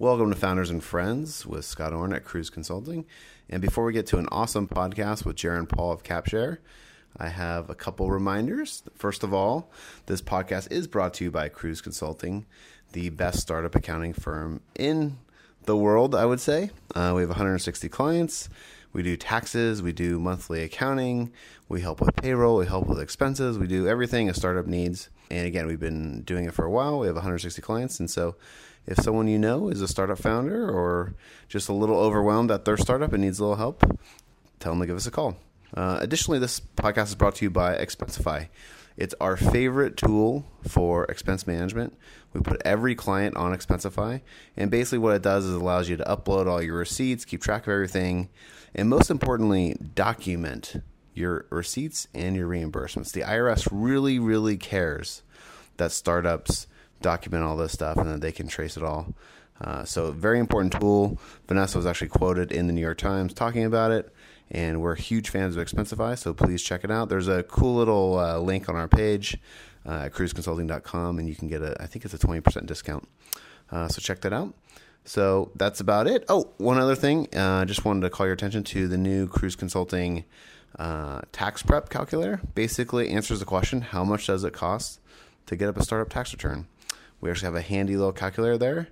Welcome to Founders and Friends with Scott Orn at Kruze Consulting. And before we get to an awesome podcast with Jaron Paul of CapShare, I have a couple reminders. First of all, this podcast is brought to you by Kruze Consulting, the best startup accounting firm in the world, I would say. Uh, we have 160 clients. We do taxes, we do monthly accounting, we help with payroll, we help with expenses, we do everything a startup needs. And again, we've been doing it for a while. We have 160 clients. And so if someone you know is a startup founder or just a little overwhelmed at their startup and needs a little help, tell them to give us a call. Uh, additionally, this podcast is brought to you by Expensify. It's our favorite tool for expense management. We put every client on Expensify, and basically what it does is it allows you to upload all your receipts, keep track of everything, and most importantly, document your receipts and your reimbursements. The IRS really, really cares that startups document all this stuff and that they can trace it all. Uh, so, very important tool. Vanessa was actually quoted in the New York Times talking about it, and we're huge fans of Expensify, so please check it out. There's a cool little uh, link on our page uh, at kruzeconsulting.com, and you can get a, I think it's a 20% discount. Uh, so, check that out. So that's about it. Oh, one other thing. Uh, I just wanted to call your attention to the new Kruze Consulting uh, tax prep calculator. Basically, answers the question: How much does it cost to get up a startup tax return? We actually have a handy little calculator there.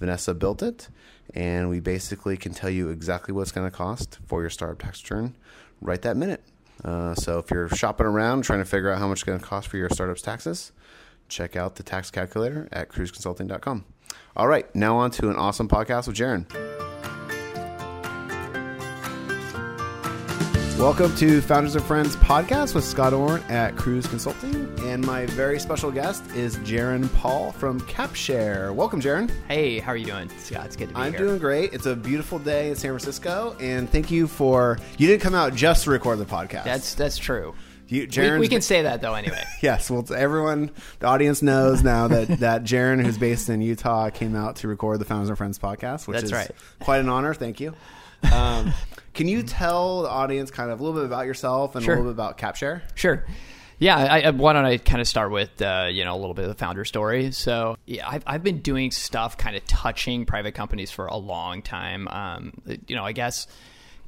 Vanessa built it, and we basically can tell you exactly what it's going to cost for your startup tax return right that minute. Uh, so if you're shopping around trying to figure out how much it's going to cost for your startup's taxes, check out the tax calculator at kruzeconsulting.com. All right, now on to an awesome podcast with Jaron. Welcome to Founders and Friends podcast with Scott Orn at Kruze Consulting. And my very special guest is Jaron Paul from CapShare. Welcome, Jaron. Hey, how are you doing, Scott? It's good to be here. I'm doing great. It's a beautiful day in San Francisco. And thank you for, you didn't come out just to record the podcast. That's, that's true. You, we, we, can say that though anyway. yes, well, everyone, the audience knows now that that Jaron, who's based in Utah, came out to record the Founders and Friends podcast, which That's is right. quite an honor. Thank you. Um, can you tell the audience kind of a little bit about yourself and Sure. a little bit about CapShare? Sure. Yeah, I, I, why don't I kind of start with uh, you know a little bit of the founder story. So yeah, I've, I've been doing stuff kind of touching private companies for a long time. Um, you know, I guess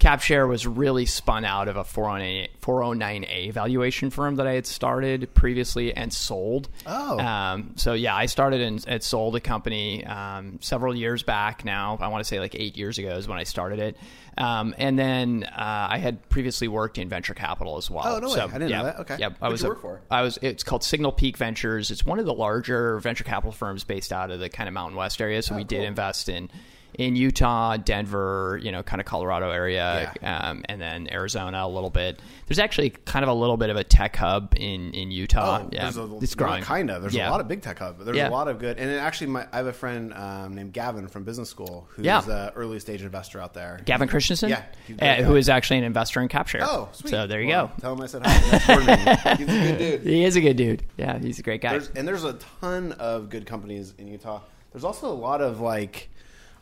CapShare was really spun out of a 409A valuation firm that I had started previously and sold. Oh. Um, so yeah, I started and, and sold a company um, several years back now. I want to say like eight years ago is when I started it. Um, and then uh, I had previously worked in venture capital as well. Oh, no way. I didn't know that. Okay. Yeah, I What'd was you a- for? I was. It's called Signal Peak Ventures. It's one of the larger venture capital firms based out of the kind of Mountain West area. So we did Oh, invest in in Utah, Denver, you know, kind of Colorado area, Yeah. um, and then Arizona a little bit. There's actually kind of a little bit of a tech hub in in Utah. yeah, Oh, there's a, it's growing. Kind of. There's Yeah. a lot of big tech hub. There's Yeah. a lot of good. And actually, my, I have a friend um, named Gavin from business school who's Yeah. an early stage investor out there. Gavin Christensen, Yeah, uh, who is actually an investor in CapShare. Oh, sweet. So there you Well, go. Tell him I said hi. That's board meeting. He's a good dude. He is a good dude. Yeah, he's a great guy. There's, and there's a ton of good companies in Utah. There's also a lot of like,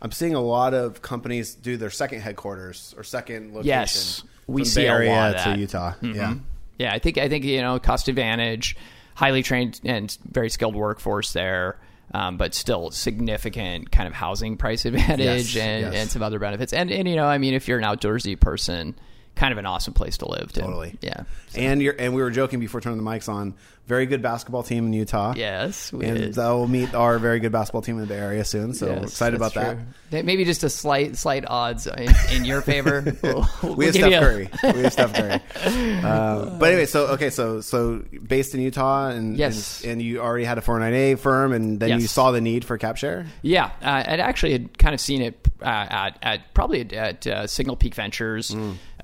I'm seeing a lot of companies do their second headquarters or second location. Yes, we see Bay a lot of that. to. Utah. Yeah, Yeah, I think I think you know cost advantage, highly trained and very skilled workforce there, um, but still significant kind of housing price advantage Yes, and, yes. and some other benefits. And and you know, I mean, if you're an outdoorsy person, kind of an awesome place to live. Too. Totally. Yeah. And you're and we were joking before turning the mics on. Very good basketball team in Utah. Yes, we and did. they'll meet our very good basketball team in the Bay Area soon. So Yes, excited about that. true. That- Maybe just a slight slight odds in, in your favor. We'll- we'll We have Steph you Curry. We have Steph Curry. Uh, but anyway, so okay, so so based in Utah, and Yes. and, and you already had a 409A firm, and then you saw the need for CapShare. Yeah, uh, I'd actually had kind of seen it uh, at, at probably at, at uh, Signal Peak Ventures,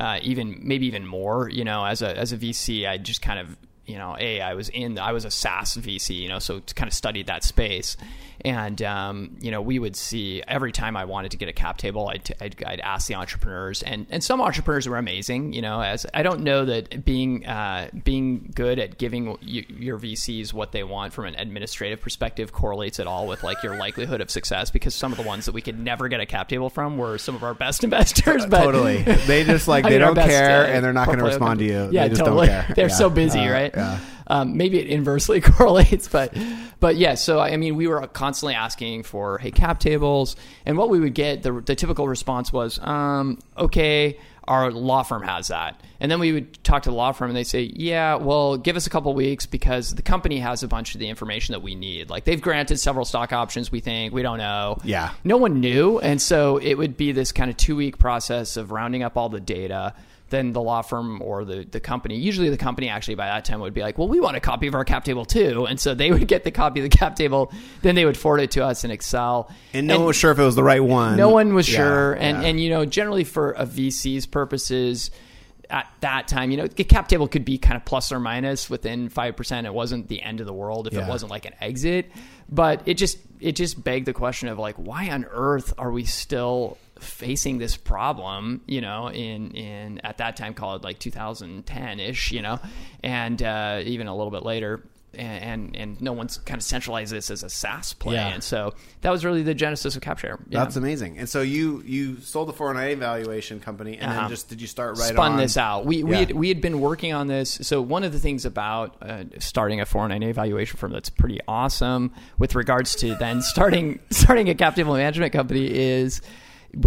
uh, even maybe even more. You know, as a as a VC, I just kind of you know, a I was in I was a SaaS VC, you know, so kind of studied that space, and um, you know, we would see every time I wanted to get a cap table, I'd, I'd, I'd ask the entrepreneurs, and and some entrepreneurs were amazing, you know, as I don't know that being uh, being good at giving your VCs what they want from an administrative perspective correlates at all with like your likelihood of success, because some of the ones that we could never get a cap table from were some of our best investors, but totally. They just like I they mean, don't best, care, uh, and they're not going to respond to you. Yeah, they just totally. don't care. They're Yeah. so busy, Uh, right? Yeah. Um, maybe it inversely correlates, but but yeah. So I mean, we were constantly asking for hey cap tables, and what we would get the the typical response was um, okay our law firm has that. And then we would talk to the law firm and they say, yeah, well, give us a couple weeks because the company has a bunch of the information that we need. Like they've granted several stock options, we think, we don't know. Yeah. No one knew. And so it would be this kind of two week process of rounding up all the data then the law firm or the, the company, usually the company actually by that time would be like, well, we want a copy of our cap table too. And so they would get the copy of the cap table, then they would forward it to us in Excel. And no one was sure if it was the right one. No one was Yeah, sure. And, yeah. and, you know, generally for a VC's purposes, at that time, you know, the cap table could be kind of plus or minus within 5%. It wasn't the end of the world if Yeah. it wasn't like an exit. But it just, it just begged the question of like, why on earth are we still facing this problem, you know, in, in, at that time called like 2010 ish, you know, and, uh, even a little bit later. And, and and no one's kind of centralized this as a SaaS play, Yeah. and so that was really the genesis of CapShare. Yeah. That's amazing. And so you you sold the 409A valuation company, and Uh-huh. then just did you start right spun on? this out. We we had, we had been working on this. So one of the things about uh, starting a 409A valuation firm that's pretty awesome with regards to then starting starting a cap table management company is,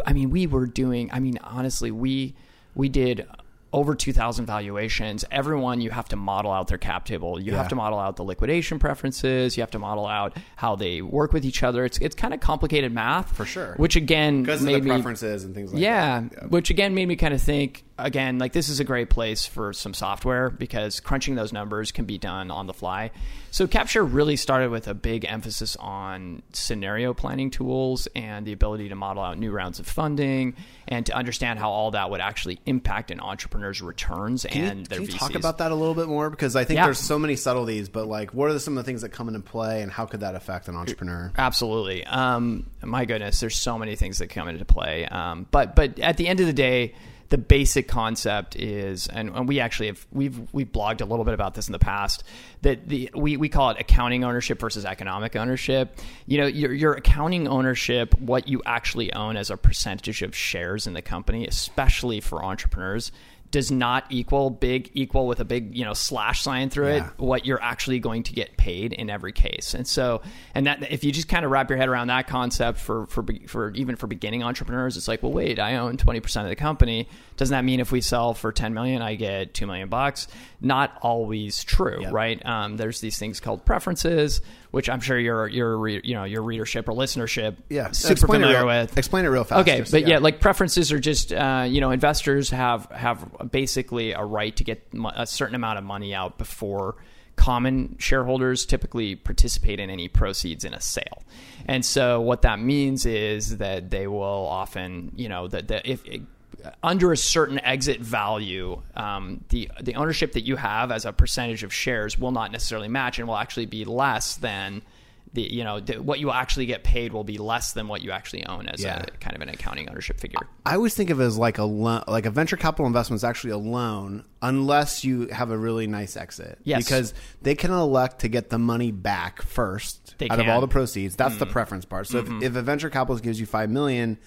I mean, we were doing. I mean, honestly, we we did. Over 2,000 valuations. Everyone, you have to model out their cap table. You Yeah. have to model out the liquidation preferences. You have to model out how they work with each other. It's it's kind of complicated math For sure. Which again because of the me preferences and things like yeah, that. which again made me kind of think again like this is a great place for some software because crunching those numbers can be done on the fly. So CapShare really started with a big emphasis on scenario planning tools and the ability to model out new rounds of funding and to understand how all that would actually impact an entrepreneur's returns Can you, and their can you talk about that a little bit more? Because I think Yeah. there's so many subtleties, but like, what are some of the things that come into play, and how could that affect an entrepreneur? Absolutely. Um, my goodness, there's so many things that come into play. Um, but but at the end of the day, the basic concept is, and, and we actually have we've we've blogged a little bit about this in the past. That the we, we call it accounting ownership versus economic ownership. You know, your your accounting ownership, what you actually own as a percentage of shares in the company, especially for entrepreneurs. Does not equal big equal with a big you know slash sign through it what you're actually going to get paid in every case. And so, and that if you just kind of wrap your head around that concept for for for even for beginning entrepreneurs, it's like, well, wait, I own twenty percent of the company. Doesn't that mean if we sell for ten million, I get two million bucks? Not always true, Yep. right? Um, there's these things called preferences, which I'm sure your your you know your readership or listenership Yeah, super explain familiar it real, with. Explain it real fast. Okay, but yeah. like preferences are just uh, you know investors have have basically a right to get a certain amount of money out before common shareholders typically participate in any proceeds in a sale. And so what that means is that they will often, you know, that that if under a certain exit value, um, the the ownership that you have as a percentage of shares will not necessarily match and will actually be less than the you know the, what you actually get paid will be less than what you actually own as Yeah. a kind of an accounting ownership figure. I always think of it as like a loan, like a venture capital investment is actually a loan unless you have a really nice exit. Yes. Because they can elect to get the money back first They out of all the proceeds. That's Mm-hmm. the preference part. So if, if a venture capitalist gives you five million,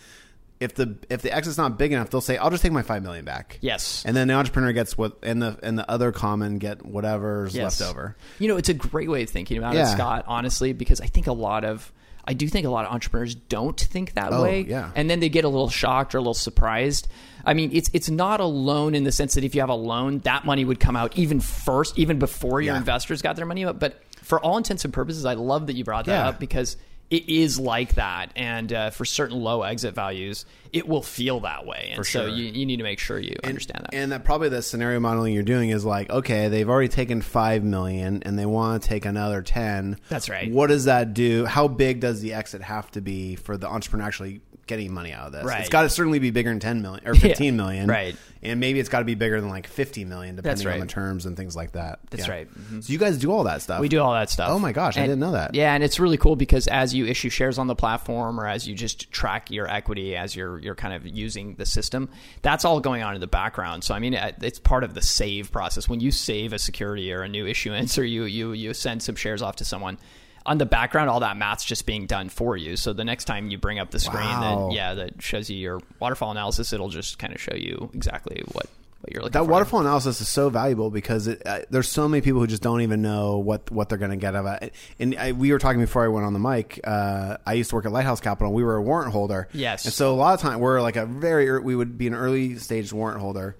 if the if the exit's not big enough, they'll say, "I'll just take my five million back." Yes. And then the entrepreneur gets what, and the and the other common get whatever's Yes. left over. You know, it's a great way of thinking about Yeah. it, Scott, honestly, because I think a lot of I do think a lot of entrepreneurs don't think that Oh, way. yeah. And then they get a little shocked or a little surprised. I mean, it's it's not a loan in the sense that if you have a loan, that money would come out even first, even before your Yeah. investors got their money. But for all intents and purposes, I love that you brought that Yeah. up because it is like that. And uh, for certain low exit values, it will feel that way. And For so sure. you, you need to make sure you understand that. And that probably the scenario modeling you're doing is like, okay, they've already taken five million and they want to take another ten. That's right. What does that do? How big does the exit have to be for the entrepreneur actually getting money out of this? Right. It's got to certainly be bigger than ten million or fifteen million, right. And maybe it's got to be bigger than like fifty million, depending right. on the terms and things like that. That's Yeah. right. Mhm. So you guys do all that stuff. We do all that stuff. Oh my gosh, I didn't know that. Yeah, and it's really cool because as you issue shares on the platform or as you just track your equity as you're you're kind of using the system, that's all going on in the background. So I mean, it's part of the save process. When you save a security or a new issuance, or you you you send some shares off to someone. On the background, all that math's just being done for you. So the next time you bring up the screen, Wow. that yeah, that shows you your waterfall analysis, it'll just kind of show you exactly what what you're looking that for. waterfall analysis is so valuable because it, uh, there's so many people who just don't even know what what they're going to get out of it. And I, we were talking before I went on the mic. Uh, I used to work at Lighthouse Capital. We were a warrant holder. Yes. And so a lot of time we're like a very we would be an early stage warrant holder.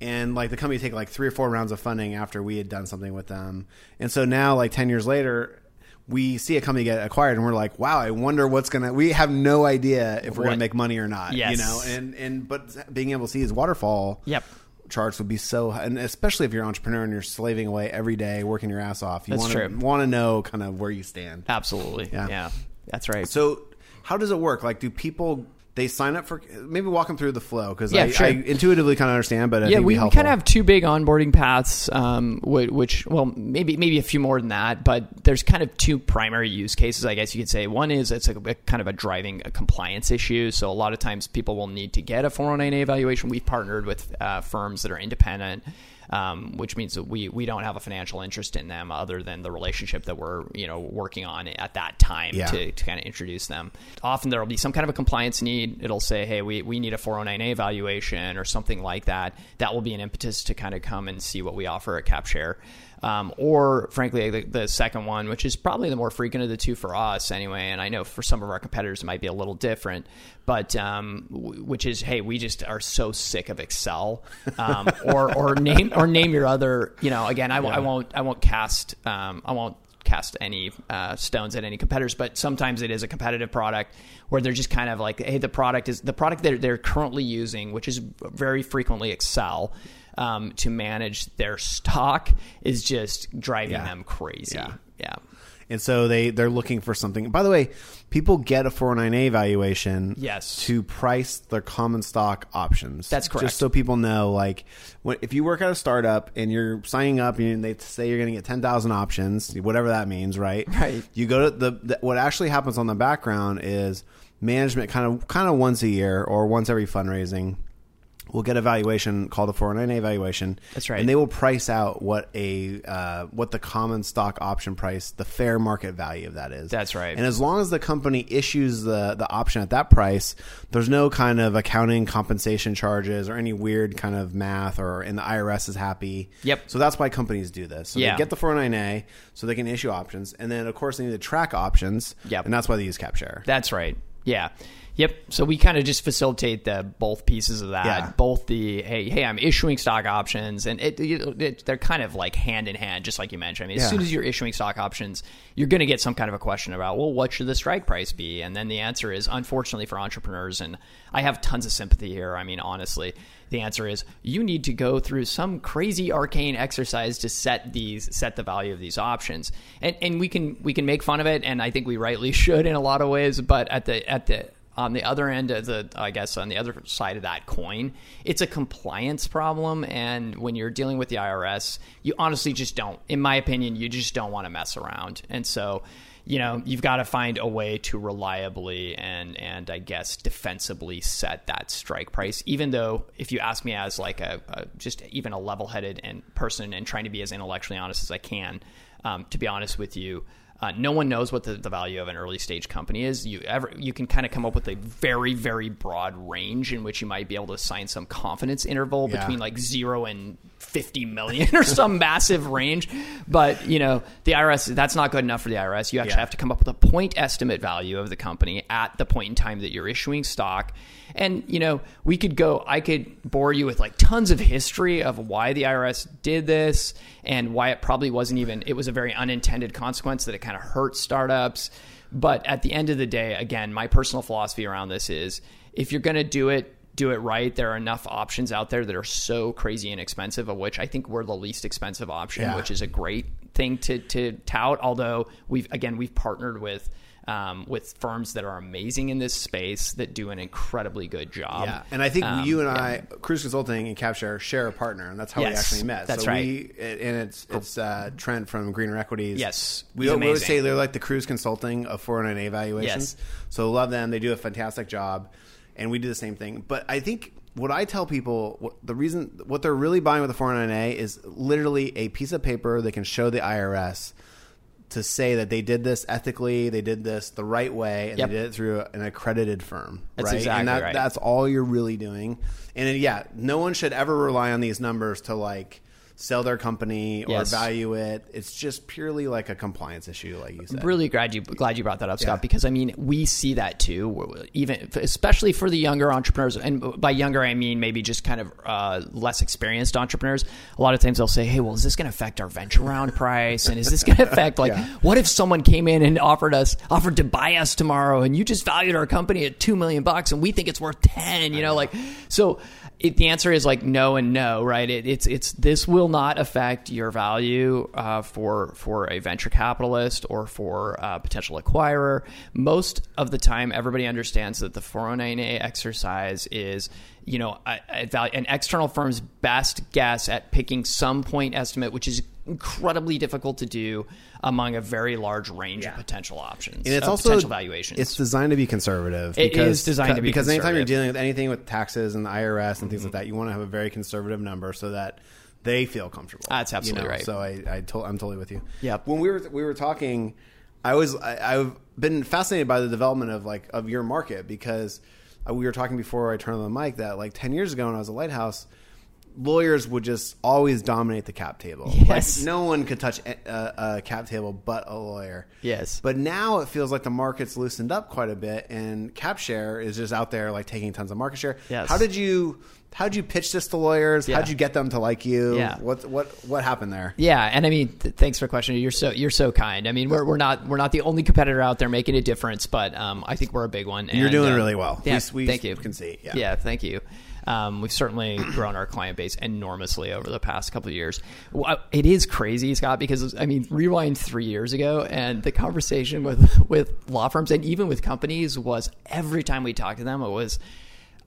And like the company take like three or four rounds of funding after we had done something with them. And so now like 10 years later we see a company get acquired and we're like, wow, I wonder what's gonna. We have no idea if we're What- gonna make money or not. Yes. You know, and and but being able to see his waterfall Yep. charts would be so and especially if you're an entrepreneur and you're slaving away every day working your ass off you That's want true. to want to know kind of where you stand Absolutely. Yeah. Yeah. That's right. so how does it work like do people they sign up for maybe walk them through the flow because Yeah, I, sure. I intuitively kind of understand but I yeah, think we, we kind of have two big onboarding paths, um, which, which, well, maybe maybe a few more than that, but there's kind of two primary use cases, I guess you could say. One is it's a, a kind of a driving a compliance issue. So a lot of times people will need to get a 409A evaluation. We've partnered with uh, firms that are independent. Um, which means that we, we don't have a financial interest in them other than the relationship that we're you know working on at that time Yeah. to, to kind of introduce them. Often there will be some kind of a compliance need. It'll say, hey, we, we need a 409A evaluation or something like that. That will be an impetus to kind of come and see what we offer at CapShare. Um, or frankly, the, the second one, which is probably the more frequent of the two for us anyway, and I know for some of our competitors it might be a little different, but um, w- which is, hey, we just are so sick of Excel, um, or or name or name your other, you know, again, I, w- I won't I won't cast um, I won't cast any uh, stones at any competitors, but sometimes it is a competitive product where they're just kind of like, hey, the product is the product that they're currently using, which is very frequently Excel. Um, to manage their stock is just driving Yeah. them crazy. Yeah. yeah. and so they they're looking for something by the way people get a 409a valuation Yes. to price their common stock options That's correct. just so people know like when, if you work at a startup and you're signing up and they say you're going to get 10,000 options whatever that means right Right. you go to the, the what actually happens on the background is management kind of kind of once a year or once every fundraising will get a valuation called a 409A valuation. That's right. And they will price out what a uh, what the common stock option price, the fair market value of that is. That's right. And as long as the company issues the the option at that price, there's no kind of accounting compensation charges or any weird kind of math or and the IRS is happy. Yep. So that's why companies do this. So Yeah. they get the 409A so they can issue options and then of course they need to track options. Yep. And that's why they use CapShare. That's right. Yeah. Yep. So we kind of just facilitate the both pieces of that. Yeah. Both the hey, hey, I'm issuing stock options, and it, it, it- they're kind of like hand in hand, just like you mentioned. I mean, as Yeah. soon as you're issuing stock options, you're going to get some kind of a question about, well, what should the strike price be? And then the answer is, unfortunately for entrepreneurs, and I have tons of sympathy here. I mean, honestly, the answer is you need to go through some crazy arcane exercise to set these set the value of these options, and and we can we can make fun of it, and I think we rightly should in a lot of ways. But at the at the on the other end of the i guess on the other side of that coin it's a compliance problem. And when you're dealing with the irs you honestly just don't in my opinion you just don't want to mess around. And so you know you've got to find a way to reliably and and i guess defensively set that strike price. Even though if you ask me as like a, a just even a level-headed and person and trying to be as intellectually honest as i can um, to be honest with you uh, no one knows what the, the value of an early stage company is. You ever you can kind of come up with a very very broad range in which you might be able to assign some confidence interval Yeah. between like zero and fifty million or some massive range. But you know the IRS that's not good enough for the IRS. You actually Yeah. have to come up with a point estimate value of the company at the point in time that you're issuing stock. And you know we could go. I could bore you with like tons of history of why the IRS did this and why it probably wasn't even. It was a very unintended consequence that it kind of hurt startups. But at the end of the day, again, my personal philosophy around this is if you're going to do it, do it right. There are enough options out there that are so crazy inexpensive, of which I think we're the least expensive option, Yeah. which is a great thing to, to tout. Although we've again we've partnered with um, with firms that are amazing in this space that do an incredibly good job. Yeah, and I think Um, you and yeah. I, Kruze Consulting and CapShare, share a partner, and that's how we actually met. that's so right. We, and it's it's uh, Trent from Greener Equities. Yes, we, always say they're like the Kruze Consulting of 409A valuations. Yes. So love them. They do a fantastic job, and we do the same thing. But I think what I tell people, what, the reason what they're really buying with the 409A is literally a piece of paper they can show the IRS to say that they did this ethically, they did this the right way, and Yep. they did it through an accredited firm. That's right? exactly and that, right. That's all you're really doing. And then, yeah, no one should ever rely on these numbers to like sell their company or Yes. value it. It's just purely like a compliance issue, like you said. I'm really glad you glad you brought that up, Scott, Yeah. because I mean we see that too. Even especially for the younger entrepreneurs, and by younger I mean maybe just kind of uh, less experienced entrepreneurs. A lot of times they'll say, "Hey, well, is this going to affect our venture round price? And is this going to affect like Yeah. what if someone came in and offered us offered to buy us tomorrow, and you just valued our company at two million bucks, and we think it's worth ten? You know, like so." It, the answer is like no and no, right? It, it's it's this will not affect your value uh, for for a venture capitalist or for a potential acquirer. Most of the time, everybody understands that the 409A exercise is you know a, a an external firm's best guess at picking some point estimate, which is incredibly difficult to do among a very large range of potential options and it's uh, also potential valuations. It's designed to be conservative. It because, is designed to be because anytime you're dealing with anything with taxes and the IRS and things like that, you want to have a very conservative number so that they feel comfortable. That's absolutely you know? right. So I, I to, I'm totally with you. Yeah. When we were we were talking, I was I, I've been fascinated by the development of like of your market because we were talking before I turned on the mic that like ten years ago when I was at Lighthouse. Lawyers would just always dominate the cap table. Yes. Like no one could touch a, a cap table but a lawyer. Yes. But now it feels like the market's loosened up quite a bit, and CapShare is just out there like taking tons of market share. Yes. How did you how did you pitch this to lawyers? Yeah. How'd you get them to like you? Yeah. What what what happened there? Yeah, and I mean, th- thanks for questioning. You're so you're so kind. I mean, we're, we're not we're not the only competitor out there making a difference, but um, I think we're a big one. And, You're doing uh, really well. Yeah, We- we thank you. can see, yeah. yeah, thank you. Um, we've certainly grown our client base enormously over the past couple of years. It is crazy, Scott, because I mean, rewind three years ago, and the conversation with with law firms and even with companies was every time we talked to them, it was.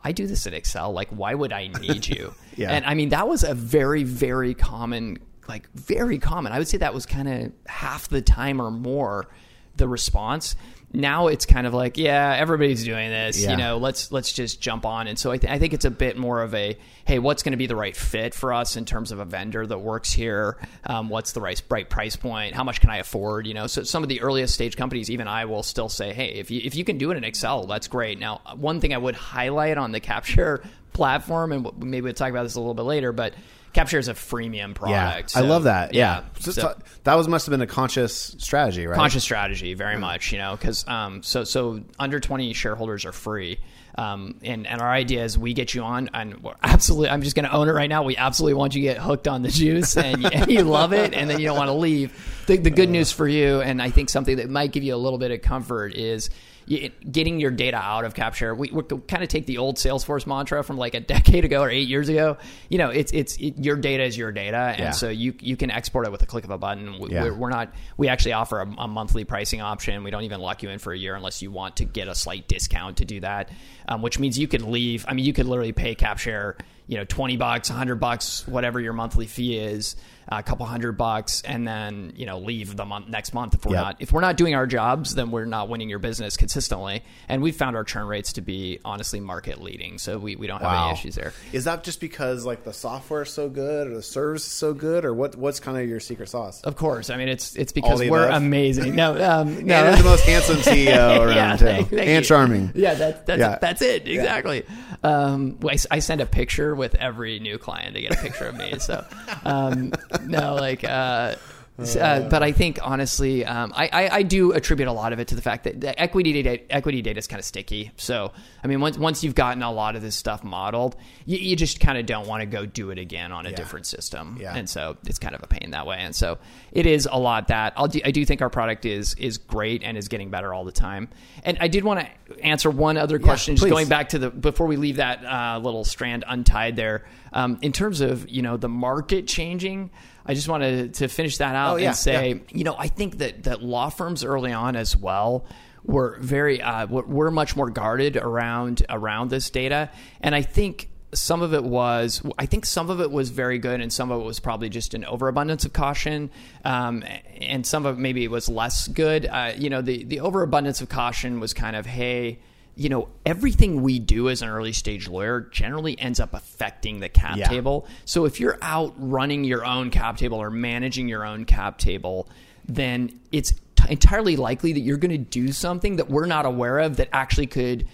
I do this in Excel. Like, why would I need you? Yeah. And I mean, that was a very, very common, like, very common. I would say that was kind of half the time or more the response. Now it's kind of like, yeah, everybody's doing this. Yeah. You know, let's let's just jump on. And so I, th- I think it's a bit more of a, hey, what's going to be the right fit for us in terms of a vendor that works here? Um, what's the right right price point? How much can I afford? You know, so some of the earliest stage companies, even I will still say, hey, if you if you can do it in Excel, that's great. Now, one thing I would highlight on the CapShare platform, and maybe we'll talk about this a little bit later, but CapShare is a freemium product. I so- love that. Yeah, So- So- so that was must have been a conscious strategy, right? conscious strategy very much you know because um, so so under 20 shareholders are free um, and and our idea is we get you on and we're absolutely i'm just going to own it right now we absolutely want you to get hooked on the juice and you, and you love it and then you don't want to leave the, the good news for you and i think something that might give you a little bit of comfort is getting your data out of CapShare. We, we kind of take the old salesforce mantra from like a decade ago or eight years ago. You know it's it's it, your data is your data. And Yeah. so you you can export it with a click of a button. We- Yeah. we're, we're not we actually offer a, a monthly pricing option. We don't even lock you in for a year unless you want to get a slight discount to do that um, which means you could leave i mean you could literally pay capshare you know 20 bucks 100 bucks whatever your monthly fee is a couple hundred bucks and then you know leave the month next month if we're Yep. not if we're not doing our jobs then we're not winning your business consistently and we've found our churn rates to be honestly market leading so we, we don't have Wow. any issues there Is that just because like the software is so good or the service is so good or what? What's kind of your secret sauce? of course i mean it's it's because we're above? amazing no um no And the most handsome CEO around Yeah, too, thank- thank and you. charming. Yeah, that's that's Yeah. that's it exactly. Um, I, I send a picture with every new client to get a picture of me. So um, no, like. Uh, uh, but I think honestly, um, I, I, I do attribute a lot of it to the fact that the equity data equity data is kind of sticky. So I mean, once once you've gotten a lot of this stuff modeled, you, you just kind of don't want to go do it again on a different system. Yeah. And so it's kind of a pain that way. And so it is a lot that I'll do, I do think our product is is great and is getting better all the time. And I did want to answer one other question, just please. going back to the before we leave that uh, little strand untied there. Um, in terms of you know the market changing, I just wanted to finish that out Oh, yeah, and say, yeah. you know, I think that that law firms early on as well were very uh, were, were much more guarded around around this data, and I think some of it was I think some of it was very good, and some of it was probably just an overabundance of caution, um, and some of it maybe was less good. Uh, you know, the the overabundance of caution was kind of hey. You know, everything we do as an early stage lawyer generally ends up affecting the cap Yeah. table. So if you're out running your own cap table or managing your own cap table, then it's entirely likely that you're going to do something that we're not aware of that actually could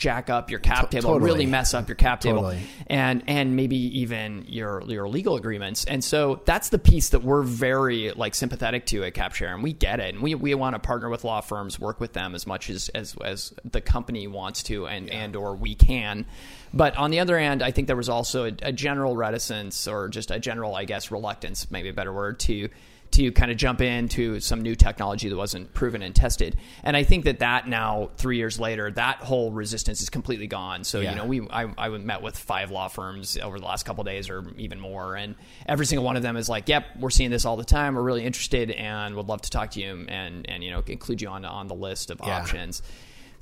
jack up your cap table, totally. really mess up your cap table, Totally. and and maybe even your your legal agreements. And so that's the piece that we're very like sympathetic to at CapShare, and we get it, and we, we want to partner with law firms, work with them as much as as, as the company wants to, and and or we can. But on the other hand, I think there was also a, a general reticence, or just a general, I guess, reluctance, maybe a better word, to to kind of jump into some new technology that wasn't proven and tested. And I think that that now, three years later, that whole resistance is completely gone. So Yeah. you know, we I, I met with five law firms over the last couple of days, or even more, and every single one of them is like, "Yep, we're seeing this all the time. We're really interested, and would love to talk to you, and and you know, include you on on the list of Yeah. options."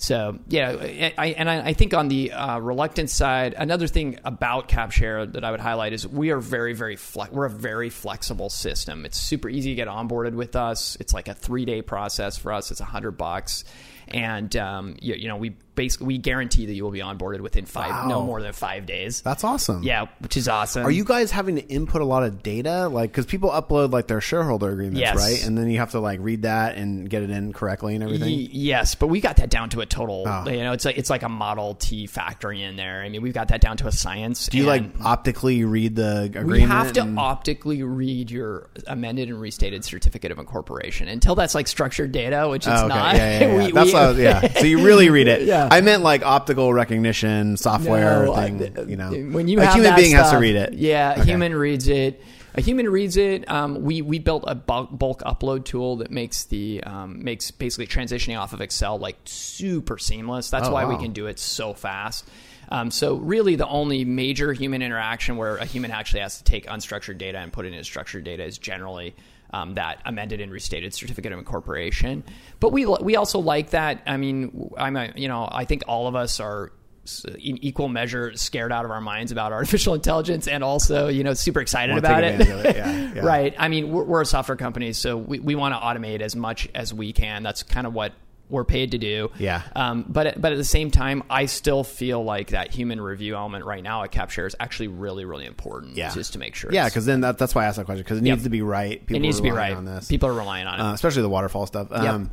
So yeah, I, and I, think on the uh, reluctant side, another thing about CapShare that I would highlight is we are very, very. We're a very flexible system. It's super easy to get onboarded with us. It's like a three day process for us. It's a hundred bucks, and um, you, you know we basically we guarantee that you will be onboarded within five, no more than five days. That's awesome. yeah, which is awesome. Are you guys having to input a lot of data? Like, because people upload like their shareholder agreements, Yes. right? And then you have to like read that and get it in correctly and everything. Y- yes, but we got that down to a total. Oh. You know, it's like it's like a Model T factory in there. I mean, we've got that down to a science. Do you like optically read the agreement? We have to and- optically read your amended and restated certificate of incorporation until that's like structured data, which it's Oh, okay. not. Yeah, yeah, yeah. We- That's we- was- yeah. So you really read it. Yeah. I meant like optical recognition software No, I- thing. you know, when you a human being has to read it. Yeah, a Okay. human reads it. A human reads it. Um, we we built a bulk, bulk upload tool that makes the um, makes basically transitioning off of Excel like super seamless. That's Oh, why we can do it so fast. Um, so really, the only major human interaction where a human actually has to take unstructured data and put it into structured data is generally um, that amended and restated certificate of incorporation. But we we also like that. I mean, I'm a, you know I think all of us are in equal measure scared out of our minds about artificial intelligence and also you know super excited Wanna about it, it, yeah, yeah. right i mean we're, we're a software company so we, we want to automate as much as we can that's kind of what we're paid to do Yeah. um, but but at the same time i still feel like that human review element right now at capshare is actually really really important Yeah. just to make sure Yeah, because then that, that's why I asked that question because it Yep. needs to be right. People it needs to be right on this. people are relying on it uh, especially the waterfall stuff. Um,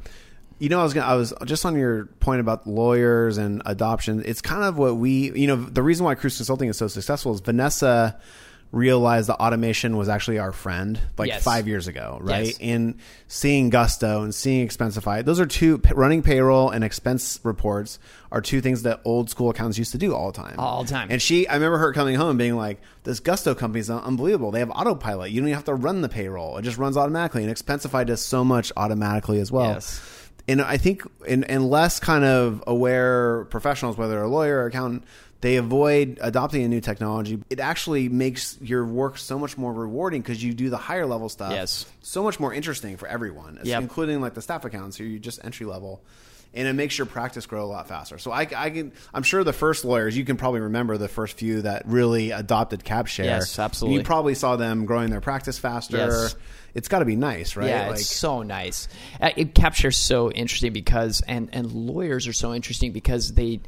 You know, I was gonna, I was just on your point about lawyers and adoption. It's kind of what we, you know, the reason why Kruze Consulting is so successful is Vanessa realized that automation was actually our friend like Yes. five years ago, right? Yes. And seeing Gusto and seeing Expensify, those are two running payroll and expense reports are two things that old school accountants used to do all the time. All the time. And she, I remember her coming home and being like, "This Gusto company is unbelievable. They have autopilot. You don't even have to run the payroll; it just runs automatically." And Expensify does so much automatically as well. Yes. And I think, in, in less kind of aware professionals, whether a lawyer or accountant, they avoid adopting a new technology. It actually makes your work so much more rewarding because you do the higher level stuff. Yes. So much more interesting for everyone, Yep. including like the staff accounts who you're just entry level. And it makes your practice grow a lot faster. So I, I can, I'm sure the first lawyers, you can probably remember the first few that really adopted CapShare. Yes, absolutely. You probably saw them growing their practice faster. Yes. It's got to be nice, right? Yeah, it's so nice. Uh, it captures so interesting because, and and lawyers are so interesting because they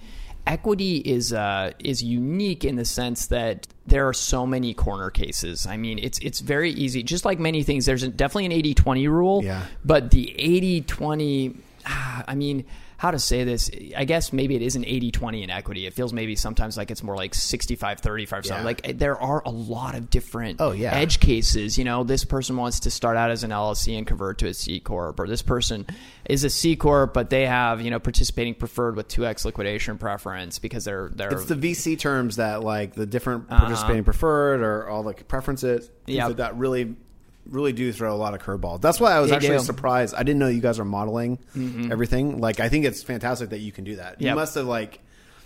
equity is uh, is unique in the sense that there are so many corner cases. I mean, it's it's very easy. Just like many things, there's definitely an 80-20 rule. Yeah. But the 80-20, ah, I mean, how to say this? I guess maybe it is an 80-20 in equity. It feels maybe sometimes like it's more like 65-35 something. Yeah. Like there are a lot of different Oh, yeah. edge cases. You know, this person wants to start out as an LLC and convert to a C corp, or this person is a C corp, but they have you know participating preferred with two X liquidation preference because they're they're It's the VC terms that like the different participating preferred or all the preferences Uh-huh. Like that really really do throw a lot of curveballs. That's why I was They actually do. Mm-hmm. surprised. I didn't know you guys are modeling everything. Like I think it's fantastic that you can do that. You Yep. must have like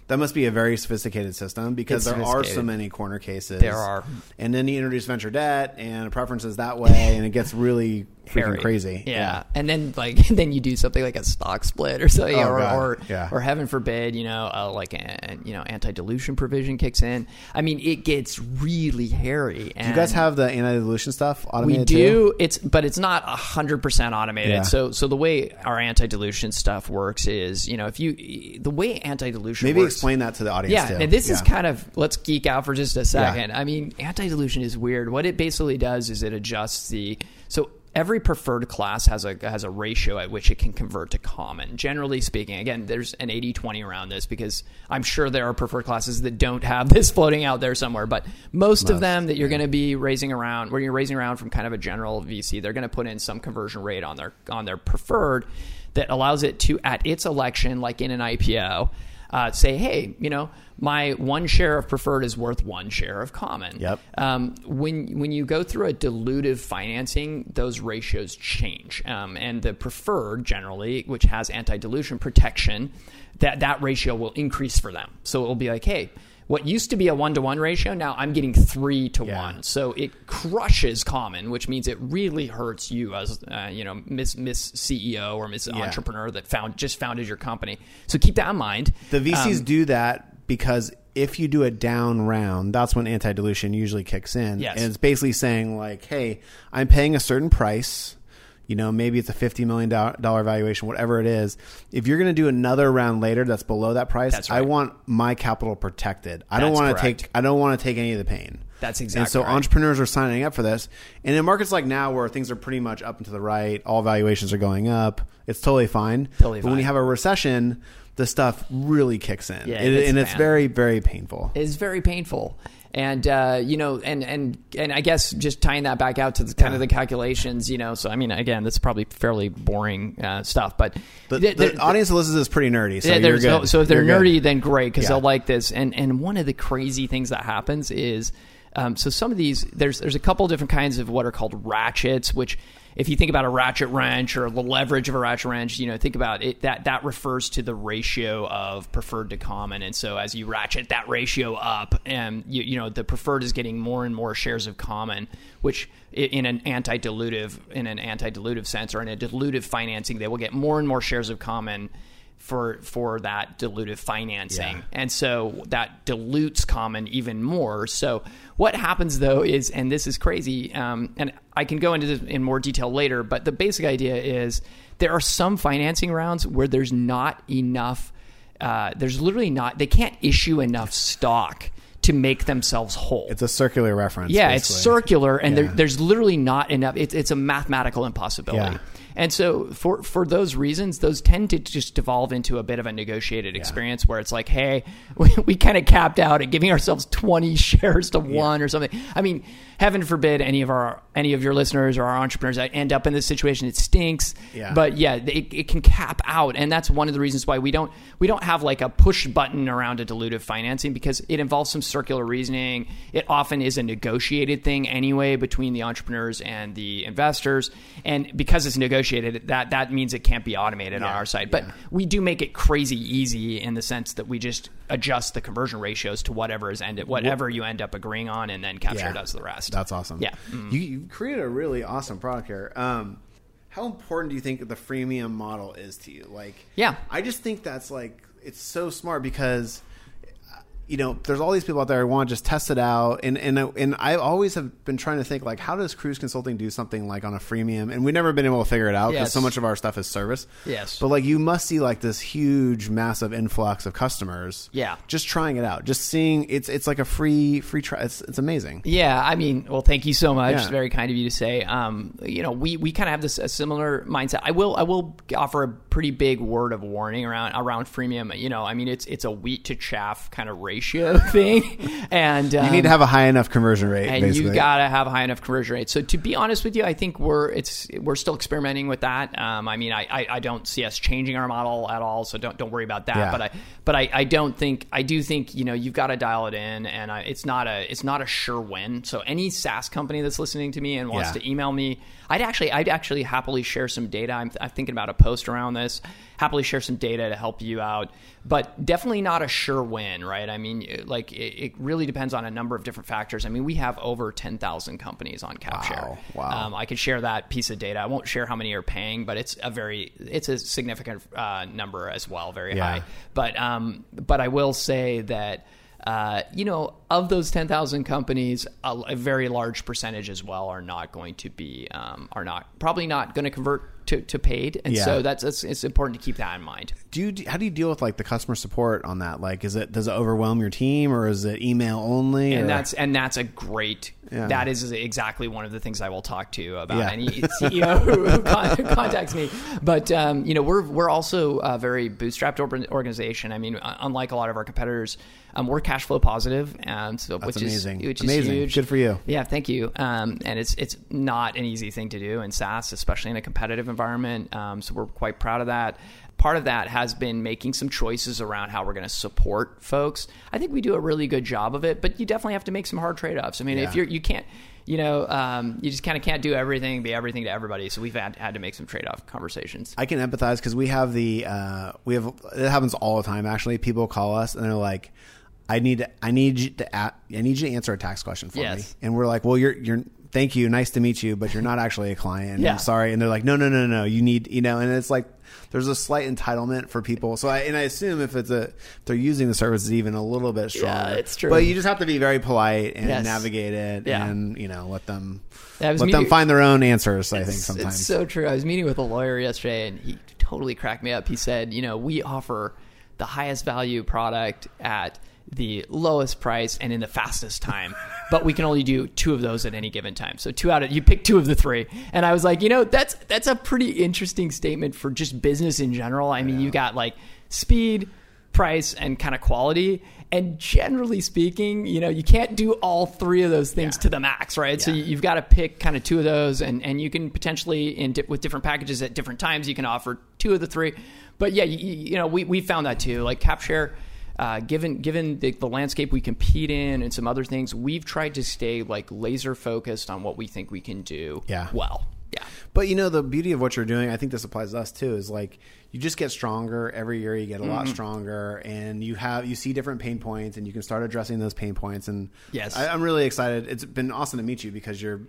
that must be a very sophisticated system because It's there are so sophisticated. many corner cases. There are. And then you introduce venture debt and preferences that way and it gets really freaking hairy. crazy. Yeah. and then like then you do something like a stock split or something, Oh, or, or Yeah. or heaven forbid, you know, uh, like a, you know anti dilution provision kicks in. I mean, it gets really hairy. And Do you guys have the anti-dilution stuff automated? we do too? it's but it's not hundred percent automated. Yeah. So so the way our anti dilution stuff works is you know if you the way anti dilution Maybe works, explain that to the audience yeah, this is kind of let's geek out for just a second. I mean, anti dilution is weird. What it basically does is it adjusts the so every preferred class has a has a ratio at which it can convert to common. Generally speaking, again, there's an 80-20 around this because I'm sure there are preferred classes that don't have this floating out there somewhere, but most, of them that you're going to be raising around, where you're raising around from kind of a general VC, they're going to put in some conversion rate on their on their preferred that allows it to at its election, like in an IPO, uh, say, hey, you know, my one share of preferred is worth one share of common. Yep. Um, when when you go through a dilutive financing, those ratios change, um, and the preferred generally, which has anti-dilution protection, that that ratio will increase for them. So it will be like, hey. What used to be a one to one ratio, now I'm getting three to Yeah. one. So it crushes common, which means it really hurts you as uh, you know Miss Miss CEO or Miss Entrepreneur that found just founded your company. So keep that in mind. The VCs Um, do that because if you do a down round, that's when anti dilution usually kicks in. Yes. And it's basically saying, like, hey, I'm paying a certain price. You know, maybe it's a $50 million valuation, whatever it is. If you're going to do another round later that's below that price, right. I want my capital protected. I don't want to take I don't want to take any of the pain. That's exactly. And so right. entrepreneurs are signing up for this. And in markets like now where things are pretty much up and to the right, all valuations are going up, it's totally fine. Totally but when you have a recession, the stuff really kicks in. Yeah, It- it and it's very, very painful. It's very painful. And uh, you know, and and and I guess just tying that back out to the, kind of the calculations, you know. So I mean, again, that's probably fairly boring uh, stuff, but The, th- the th- audience that listens is pretty nerdy, so yeah, you're good. So, so if they're You're nerdy, good. then great because Yeah. they'll like this. And and one of the crazy things that happens is, um, so some of these there's there's a couple different kinds of what are called ratchets, which if you think about a ratchet wrench or the leverage of a ratchet wrench, you know, think about it. That that refers to the ratio of preferred to common. And so as you ratchet that ratio up, and you you know the preferred is getting more and more shares of common, which in an anti-dilutive in an anti-dilutive sense or in a dilutive financing, they will get more and more shares of common for for that dilutive financing. Yeah. And so that dilutes common even more. So what happens though is, and this is crazy, um, and I can go into this in more detail later, but the basic idea is there are some financing rounds where there's not enough. Uh, there's literally not. They can't issue enough stock to make themselves whole. it's a circular reference. Yeah, it's circular, and Yeah. there, there's literally not enough. It's, it's a mathematical impossibility. Yeah. And so, for for those reasons, those tend to just devolve into a bit of a negotiated experience where it's like, hey, we, we kind of capped out at giving ourselves 20 shares to one or something. I mean, heaven forbid any of our any of your listeners or our entrepreneurs end up in this situation. It stinks. Yeah. But yeah, it, it can cap out, and that's one of the reasons why we don't we don't have like a push button around a dilutive financing because it involves some circular reasoning. It often is a negotiated thing anyway between the entrepreneurs and the investors, and because it's negotiated, that that means it can't be automated on our side. But yeah. we do make it crazy easy in the sense that we just adjust the conversion ratios to whatever is ended, whatever you end up agreeing on, and then CapShare Yeah. does the rest. That's awesome. Yeah. Mm. You, you created a really awesome product here. Um, how important do you think the freemium model is to you? Like, Yeah. I just think that's like it's so smart because you know there's all these people out there who want to just test it out, and and and I always have been trying to think like how does Kruze Consulting do something like on a freemium, and we've never been able to figure it out because Yes. so much of our stuff is service. Yes. but like you must see like this huge, massive influx of customers. Yeah. just trying it out, just seeing it's it's like a free free try. It's it's amazing. Yeah, I mean, well, thank you so much. Yeah. Very kind of you to say. Um, you know, we, we kind of have this a similar mindset. I will I will offer a pretty big word of warning around around freemium. You know, I mean, it's it's a wheat to chaff kind of ratio thing, and um, You need to have a high enough conversion rate, and basically. you gotta have a high enough conversion rate. So to be honest with you, I think we're it's we're still experimenting with that. Um, I mean, I, I, I don't see us changing our model at all, so don't don't worry about that. Yeah. But I but I, I don't think I do think you know you've got to dial it in, and I, it's not a it's not a sure win. So any SaaS company that's listening to me and wants Yeah. to email me, I'd actually I'd actually happily share some data. I'm, I'm thinking about a post around this. Happily share some data to help you out, but definitely not a sure win, right? I mean, like it, it really depends on a number of different factors. I mean, we have over ten thousand companies on CapShare. Wow, wow. Um, I could share that piece of data. I won't share how many are paying, but it's a very it's a significant uh, number as well, very Yeah. high. But um, but I will say that. Uh, you know, of those ten thousand companies, a, a very large percentage as well are not going to be, um, are not probably not going to convert to, to paid, and Yeah. so that's, that's it's important to keep that in mind. Do you how do you deal with like the customer support on that? Like, is it does it overwhelm your team or is it email only? and or- that's and that's a great Yeah. that is exactly one of the things I will talk to about Yeah. any CEO who, who con- contacts me. But um, you know, we're we're also a very bootstrapped organization. I mean, uh, unlike a lot of our competitors, um, we're cash flow positive, um, so That's which amazing. is which Amazing. is huge. Good for you. Yeah, thank you. Um, and it's it's not an easy thing to do in SaaS, especially in a competitive environment. Um, so we're quite proud of that. Part of that has been making some choices around how we're going to support folks. I think we do a really good job of it, but you definitely have to make some hard trade offs. I mean, Yeah. if you're you can't, you know, um, you just kind of can't do everything, be everything to everybody. So we've had had to make some trade off conversations. I can empathize because we have the uh, we have it happens all the time. Actually, people call us and they're like, "I need to, I need you to I need you to answer a tax question for me," and we're like, "Well, you're you're." Thank you. Nice to meet you, but you're not actually a client. Yeah. I'm sorry. And they're like, no, no, no, no. You need, you know, and it's like, there's a slight entitlement for people. So I, and I assume if it's a, if they're using the services even a little bit stronger. Yeah, it's true. But you just have to be very polite and Yes. navigate it Yeah. and, you know, let them, was let them find their own answers, I think sometimes. It's so true. I was meeting with a lawyer yesterday, and he totally cracked me up. He said, "You know, we offer the highest value product at the lowest price and in the fastest time, but we can only do two of those at any given time. So two out of you pick two of the three. And I was like, "You know, that's that's a pretty interesting statement for just business in general. I mean, you got like speed." price and kind of quality and generally speaking you know you can't do all three of those things to the max right so Yeah. you, you've got to pick kind of two of those and and you can potentially in di- with different packages at different times you can offer two of the three but yeah you, you know we, we found that too like CapShare uh, given given the, the landscape we compete in and some other things we've tried to stay like laser focused on what we think we can do Yeah. well yeah But you know the beauty of what you're doing, I think this applies to us too, is like you just get stronger every year. You get a Mm-hmm. lot stronger, and you have you see different pain points, and you can start addressing those pain points. And Yes. I, I'm really excited. It's been awesome to meet you because you're.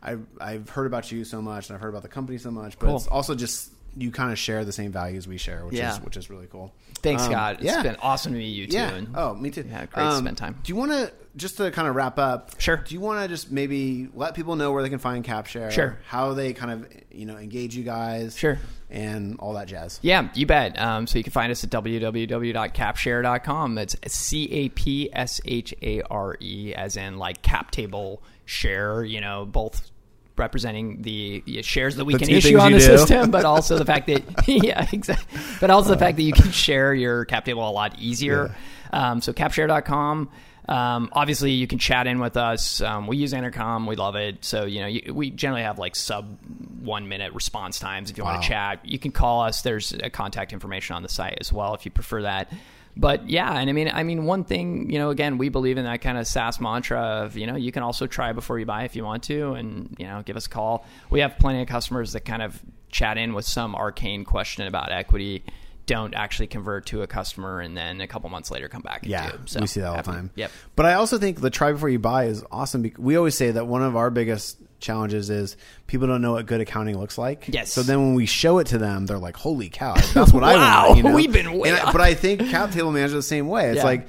I've I've heard about you so much, and I've heard about the company so much, but Cool. it's also just you kind of share the same values we share, which Yeah. is which is really cool. thanks Um, Scott It's yeah. been awesome to meet you too Yeah. and oh, me too. Yeah, great to spend time. Do you want to just to kind of wrap up? Sure. Do you want to just maybe let people know where they can find CapShare? Sure. How they kind of you know engage you guys? Sure. And all that jazz. Yeah, you bet. Um, so you can find us at www.capshare.com. That's C A P S H A R E, as in like cap table share, you know, both representing the uh, shares that we The can issue on the do. system, but also the fact that, yeah, exactly. But also the fact that you can share your cap table a lot easier. Um, so capshare.com. Um, obviously, you can chat in with us. Um, we use Intercom. We love it. So, you know, you, we generally have like sub one minute response times. If you Wow. want to chat, you can call us. There's a contact information on the site as well if you prefer that. But yeah, and I mean, I mean, one thing, you know, again, we believe in that kind of SaaS mantra of, you know, you can also try before you buy if you want to, and you know, give us a call. We have plenty of customers that kind of chat in with some arcane question about equity, don't actually convert to a customer, and then a couple months later come back. And Yeah, do. So, we see that all the time. Yep. But I also think the try before you buy is awesome. Because we always say that one of our biggest challenges is people don't know what good accounting looks like. Yes. So then when we show it to them, they're like, "Holy cow, that's what I Wow, want." You know? we've been way And I- But I think cap table management is the same way. It's Yeah. like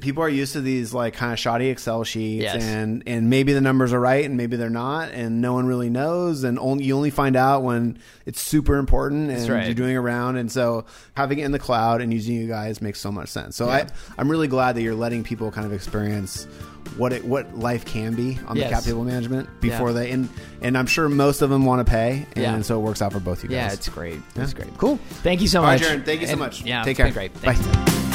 people are used to these like kind of shoddy Excel sheets, Yes. and and maybe the numbers are right and maybe they're not, and no one really knows, and only you only find out when it's super important and right. you're doing around, and so having it in the cloud and using you guys makes so much sense. So I I'm really glad that you're letting people kind of experience what it what life can be on Yes. the cap table management before Yeah. they and and I'm sure most of them want to pay, and Yeah. so it works out for both you guys. Yeah, it's great. It's great. Cool. Thank you so All right, much. Jaron, thank you so And- much. Yeah, Take care. Great. Thanks. Bye.